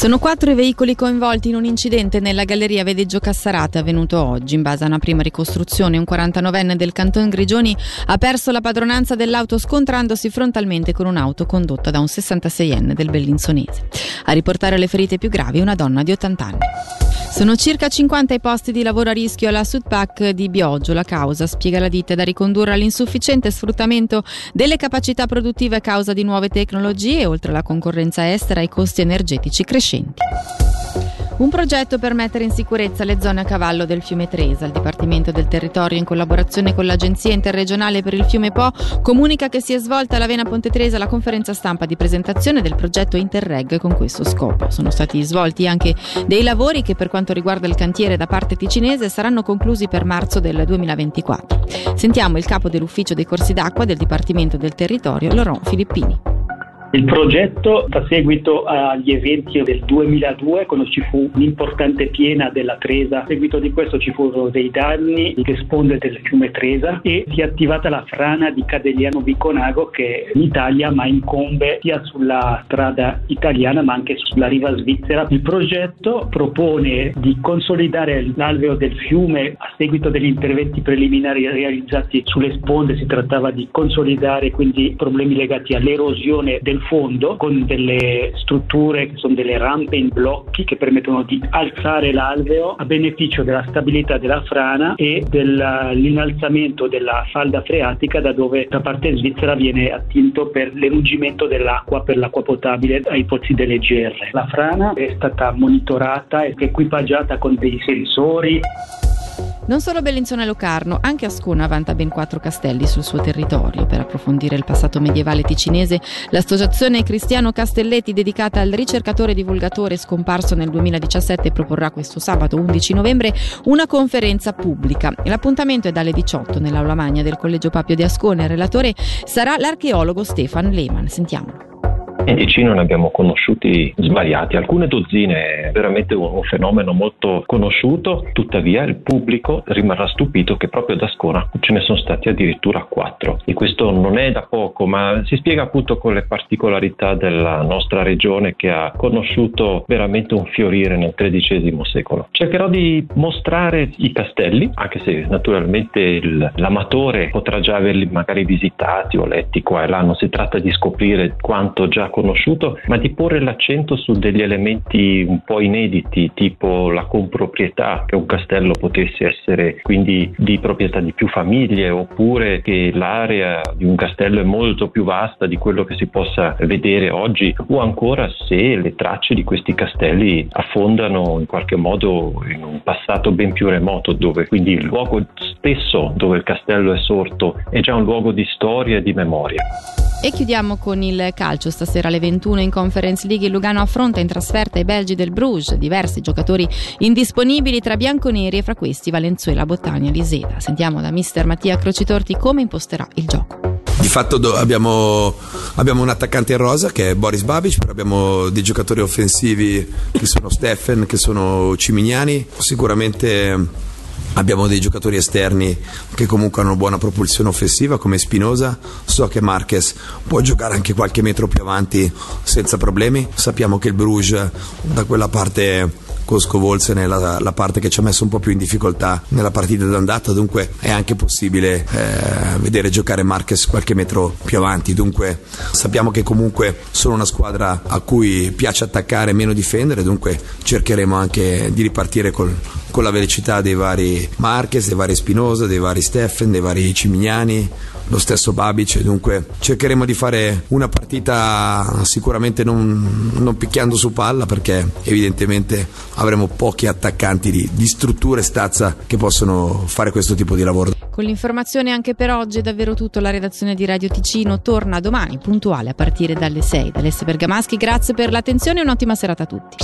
Sono quattro i veicoli coinvolti in un incidente nella galleria Vedeggio Cassarate avvenuto oggi. In base a una prima ricostruzione, un 49enne del canton Grigioni ha perso la padronanza dell'auto scontrandosi frontalmente con un'auto condotta da un 66enne del Bellinzonese. A riportare le ferite più gravi una donna di 80 anni. Sono circa 50 i posti di lavoro a rischio alla Sudpac di Bioggio. La causa, spiega la ditta, da ricondurre all'insufficiente sfruttamento delle capacità produttive a causa di nuove tecnologie, oltre alla concorrenza estera e ai costi energetici crescenti. Un progetto per mettere in sicurezza le zone a cavallo del fiume Tresa. Il Dipartimento del Territorio, in collaborazione con l'Agenzia Interregionale per il fiume Po, comunica che si è svolta alla Vena Ponte Tresa la conferenza stampa di presentazione del progetto Interreg con questo scopo. Sono stati svolti anche dei lavori che per quanto riguarda il cantiere da parte ticinese saranno conclusi per marzo del 2024. Sentiamo il capo dell'ufficio dei corsi d'acqua del Dipartimento del Territorio, Laurent Filippini. Il progetto fa seguito agli eventi del 2002 quando ci fu un'importante piena della Tresa. A seguito di questo ci furono dei danni che sponde del fiume Tresa e si è attivata la frana di Cadegliano Viconago che in Italia ma incombe sia sulla strada italiana ma anche sulla riva svizzera. Il progetto propone di consolidare l'alveo del fiume a seguito degli interventi preliminari realizzati sulle sponde. Si trattava di consolidare quindi problemi legati all'erosione del fondo con delle strutture che sono delle rampe in blocchi che permettono di alzare l'alveo a beneficio della stabilità della frana e dell'innalzamento della falda freatica da dove da parte svizzera viene attinto per l'erugimento dell'acqua per l'acqua potabile ai pozzi delle GR. La frana è stata monitorata e equipaggiata con dei sensori non solo Bellinzona e Locarno, anche Ascona vanta ben quattro castelli sul suo territorio. Per approfondire il passato medievale ticinese, l'associazione Cristiano Castelletti, dedicata al ricercatore divulgatore scomparso nel 2017, proporrà questo sabato 11 novembre una conferenza pubblica. L'appuntamento è dalle 18 nell'aula magna del Collegio Papio di Ascona. Il relatore sarà l'archeologo Stefan Lehmann. Sentiamolo. In Ticino ne abbiamo conosciuti svariati, alcune dozzine, è veramente un fenomeno molto conosciuto, tuttavia il pubblico rimarrà stupito che proprio ad Ascona ce ne sono stati addirittura quattro. E questo non è da poco, ma si spiega appunto con le particolarità della nostra regione che ha conosciuto veramente un fiorire nel XIII secolo. Cercherò di mostrare i castelli, anche se naturalmente il, l'amatore potrà già averli magari visitati o letti qua e là, non si tratta di scoprire quanto già conosciuto, ma di porre l'accento su degli elementi un po' inediti, tipo la comproprietà, che un castello potesse essere quindi di proprietà di più famiglie, oppure che l'area di un castello è molto più vasta di quello che si possa vedere oggi, o ancora se le tracce di questi castelli affondano in qualche modo in un passato ben più remoto, dove quindi il luogo stesso dove il castello è sorto è già un luogo di storia e di memoria. E chiudiamo con il calcio. Stasera alle 21 in Conference League il Lugano affronta in trasferta i belgi del Bruges, diversi giocatori indisponibili tra bianconeri e fra questi Valenzuela, Bottania, Liseda. Sentiamo da mister Mattia Crocitorti come imposterà il gioco. Di fatto abbiamo, abbiamo, un attaccante in rosa che è Boris Babic, però abbiamo dei giocatori offensivi che sono Steffen, che sono Cimignani. Sicuramente Abbiamo dei giocatori esterni che comunque hanno buona propulsione offensiva come Spinosa. So che Marquez può giocare anche qualche metro più avanti senza problemi. Sappiamo che il Bruges da quella parte Cosco Volsen è la, la, parte che ci ha messo un po' più in difficoltà nella partita d'andata, dunque è anche possibile eh, vedere giocare Marquez qualche metro più avanti, dunque sappiamo che comunque sono una squadra a cui piace attaccare e meno difendere, dunque cercheremo anche di ripartire col, con la velocità dei vari Marquez, dei vari Spinosa, dei vari Steffen, dei vari Cimignani, lo stesso Babic, dunque cercheremo di fare una partita sicuramente non, non picchiando su palla perché evidentemente avremo pochi attaccanti di, di struttura e stazza che possono fare questo tipo di lavoro. Con l'informazione anche per oggi è davvero tutto, la redazione di Radio Ticino torna domani puntuale a partire dalle 6 da Alessia Bergamaschi, grazie per l'attenzione e un'ottima serata a tutti.